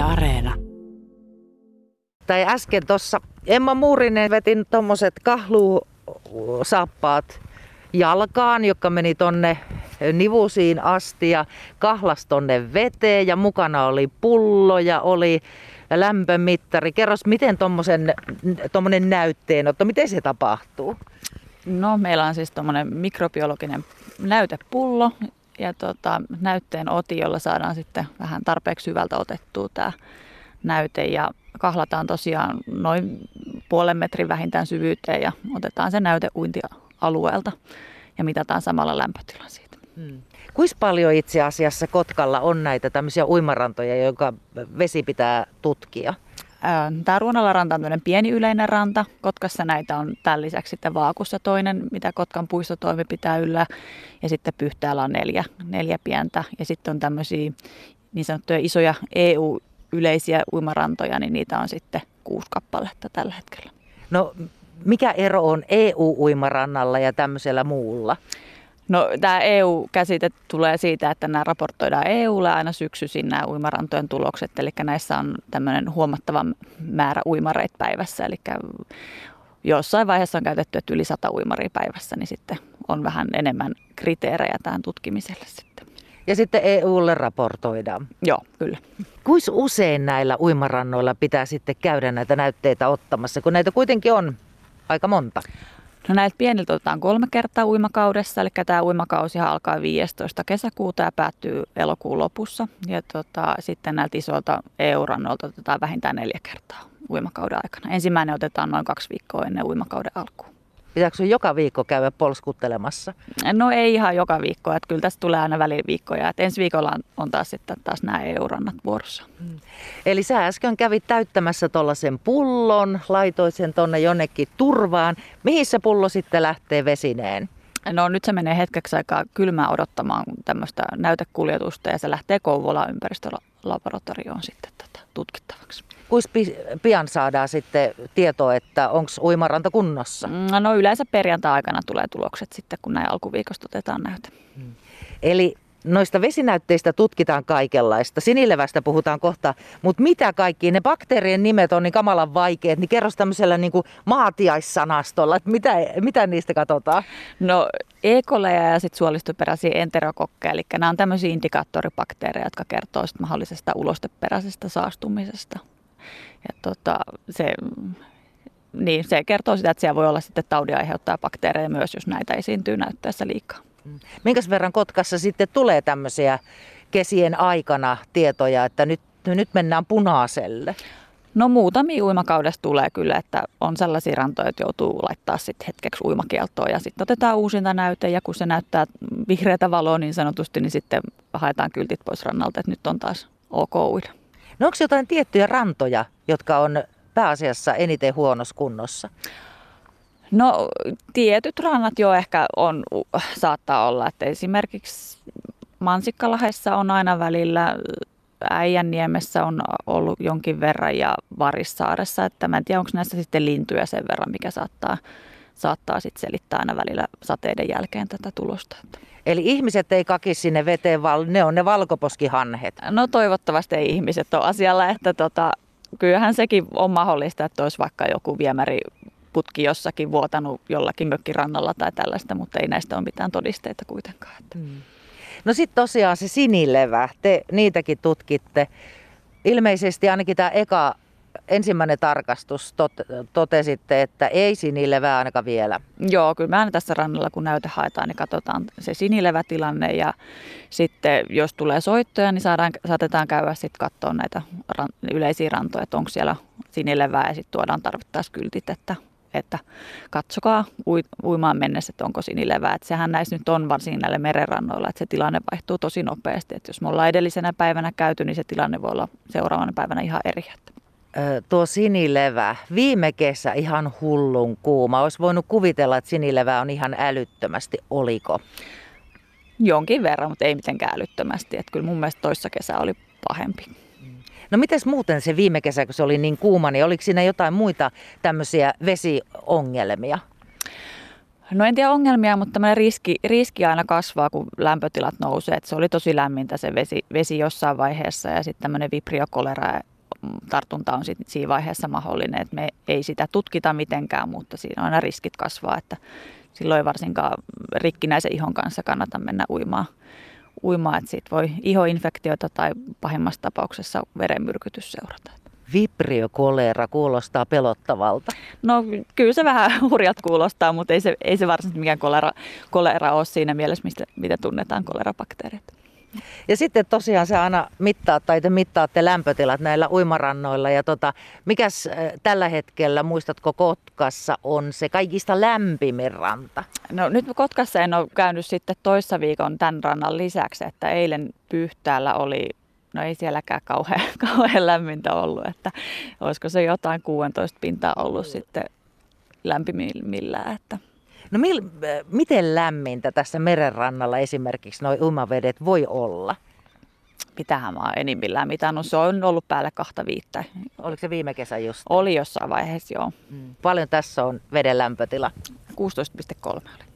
Yle Areena. Tai äsken tuossa Emma Muurinen vetin tuommoiset kahluusappaat jalkaan, joka meni tonne nivusiin asti ja kahlas tonne veteen ja mukana oli pullo ja oli lämpömittari. Kerros, miten tuommoinen näytteenotto, miten se tapahtuu? No, meillä on siis tuommoinen mikrobiologinen näytepullo ja tota, näytteen oti, jolla saadaan sitten vähän tarpeeksi syvältä otettua tämä näyte ja kahlataan tosiaan noin puolen metrin vähintään syvyyteen ja otetaan se näyte uintialueelta ja mitataan samalla lämpötila siitä. Hmm. Kuinka paljon itse asiassa Kotkalla on näitä tämmöisiä uimarantoja, jotka vesi pitää tutkia? Tämä Ruonalaranta on pieni yleinen ranta. Kotkassa näitä on tämän lisäksi sitten Vaakussa toinen, mitä Kotkan puistotoimi pitää yllä. Ja sitten Pyhtäällä on neljä, neljä pientä. Ja sitten on tämmöisiä niin sanottuja isoja EU-yleisiä uimarantoja, niin niitä on sitten kuusi kappaletta tällä hetkellä. No mikä ero on EU-uimarannalla ja tämmöisellä muulla? No tämä EU-käsite tulee siitä, että nämä raportoidaan EUlle aina syksyisin nämä uimarantojen tulokset, eli näissä on tämmöinen huomattava määrä uimareita päivässä, eli jossain vaiheessa on käytetty, että yli 100 uimaria päivässä, niin sitten on vähän enemmän kriteerejä tähän tutkimiselle sitten. Ja sitten EUlle raportoidaan. Joo, kyllä. Kuinka usein näillä uimarannoilla pitää sitten käydä näitä näytteitä ottamassa, kun näitä kuitenkin on aika monta? No näiltä pieniltä otetaan kolme kertaa uimakaudessa, eli tämä uimakausi alkaa 15. kesäkuuta ja päättyy elokuun lopussa. Ja tota, sitten näiltä isoilta EU-rannoilta otetaan vähintään neljä kertaa uimakauden aikana. Ensimmäinen otetaan noin kaksi viikkoa ennen uimakauden alkuun. Pitääkö sinun joka viikko käydä polskuttelemassa? No ei ihan joka viikko, että kyllä tästä tulee aina väliviikkoja. Että ensi viikolla on taas sitten taas nämä EU-rannat vuorossa. Hmm. Eli sä äsken kävit täyttämässä tuollaisen pullon, laitoit sen tonne jonnekin turvaan. Mihin se pullo sitten lähtee vesineen? No nyt se menee hetkeksi aikaa kylmää odottamaan tämmöistä näytekuljetusta ja se lähtee Kouvolan ympäristölaboratorioon sitten tota, tutkittavaksi. Kuinka pian saadaan sitten tietoa, että onko uimaranta kunnossa? Mm, no yleensä perjantai-aikana tulee tulokset sitten, kun näin alkuviikosta otetaan näyte. Hmm. Eli noista vesinäytteistä tutkitaan kaikenlaista. Sinilevästä puhutaan kohta, mutta mitä kaikki, ne bakteerien nimet on niin kamalan vaikeat, niin kerros tämmöisellä niin kuin maatiaissanastolla, että mitä, mitä niistä katsotaan? No E. coleja ja sitten suolistoperäisiä enterokokkeja, eli nämä on tämmöisiä indikaattoribakteereja, jotka kertoo mahdollisesta ulosteperäisestä saastumisesta. Ja tota, se, niin, se kertoo sitä, että siellä voi olla sitten taudin aiheuttaa bakteereja myös, jos näitä esiintyy näyttäessä liikaa. Mm. Minkäs verran Kotkassa sitten tulee tämmöisiä kesien aikana tietoja, että nyt, nyt mennään punaiselle? No muutamia uimakaudessa tulee kyllä, että on sellaisia rantoja, että joutuu laittaa sitten hetkeksi uimakieltoon ja sitten otetaan uusinta näyte ja kun se näyttää vihreätä valoa niin sanotusti, niin sitten haetaan kyltit pois rannalta, että nyt on taas ok uida. No onko jotain tiettyjä rantoja, jotka on pääasiassa eniten huonossa kunnossa? No tietyt rannat jo ehkä on, saattaa olla, että esimerkiksi Mansikkalahessa on aina välillä, Äijänniemessä on ollut jonkin verran ja Varissaaressa, että mä en tiedä onko näissä sitten lintuja sen verran, mikä saattaa, saattaa sitten selittää aina välillä sateiden jälkeen tätä tulosta. Eli ihmiset ei kaki sinne veteen, vaan ne on ne valkoposkihanhet. No toivottavasti ei ihmiset ole asialla, että tota, kyllähän sekin on mahdollista, että olisi vaikka joku viemäri putki jossakin vuotanut jollakin mökkirannalla tai tällaista, mutta ei näistä ole mitään todisteita kuitenkaan. Että. Hmm. No sitten tosiaan se sinilevä, te niitäkin tutkitte. Ilmeisesti ainakin tämä eka ensimmäinen tarkastus tot, totesitte, että ei sinilevää ainakaan vielä. Joo, kyllä me aina tässä rannalla kun näyte haetaan, niin katsotaan se sinilevätilanne ja sitten jos tulee soittoja, niin saadaan, saatetaan käydä sitten katsoa näitä ran, yleisiä rantoja, että onko siellä sinilevää ja sitten tuodaan tarvittaessa kyltit, että että katsokaa uimaan mennessä, että onko sinilevää. Että sehän näissä nyt on varsinkin näillä merenrannoilla, että se tilanne vaihtuu tosi nopeasti. Että jos me ollaan edellisenä päivänä käyty, niin se tilanne voi olla seuraavana päivänä ihan eri. Tuo sinilevä, viime kesä ihan hullun kuuma. Olisi voinut kuvitella, että sinilevä on ihan älyttömästi. Oliko? Jonkin verran, mutta ei mitenkään älyttömästi. Että kyllä mun mielestä toissa kesä oli pahempi. No miten muuten se viime kesä, kun se oli niin kuuma, niin oliko siinä jotain muita tämmöisiä vesiongelmia? No en tiedä ongelmia, mutta tämmöinen riski, riski aina kasvaa, kun lämpötilat nousee. Et se oli tosi lämmintä se vesi, vesi jossain vaiheessa ja sitten tämmöinen vibriokolera tartunta on sit siinä vaiheessa mahdollinen. Et me ei sitä tutkita mitenkään, mutta siinä aina riskit kasvaa, että silloin ei varsinkaan rikkinäisen ihon kanssa kannata mennä uimaan. Uimaan että siitä voi ihoinfektiota tai pahimmassa tapauksessa verenmyrkytys seurata. Vibriokolera kuulostaa pelottavalta. No kyllä se vähän hurjat kuulostaa, mutta ei se, ei se varsinaisesti mikään kolera, kolera ole siinä mielessä, mistä, mitä tunnetaan kolerabakteerit. Ja sitten tosiaan se aina mittaa, tai te mittaatte lämpötilat näillä uimarannoilla. Ja tota, mikäs äh, tällä hetkellä, muistatko Kotkassa, on se kaikista lämpimin ranta? No nyt Kotkassa en ole käynyt sitten toissa viikon tämän rannan lisäksi, että eilen Pyhtäällä oli no ei sielläkään kauhean, kauhean lämmintä ollut, että olisiko se jotain 16 pintaa ollut sitten lämpimimmillään. Että. No mil, miten lämmintä tässä merenrannalla esimerkiksi nuo uimavedet voi olla? Mitähän mä oon enimmillään mitannut. Se on ollut päälle kahta viittä. Oliko se viime kesä just? Oli jossain vaiheessa, joo. Mm. Paljon tässä on veden lämpötila? 16,3 oli.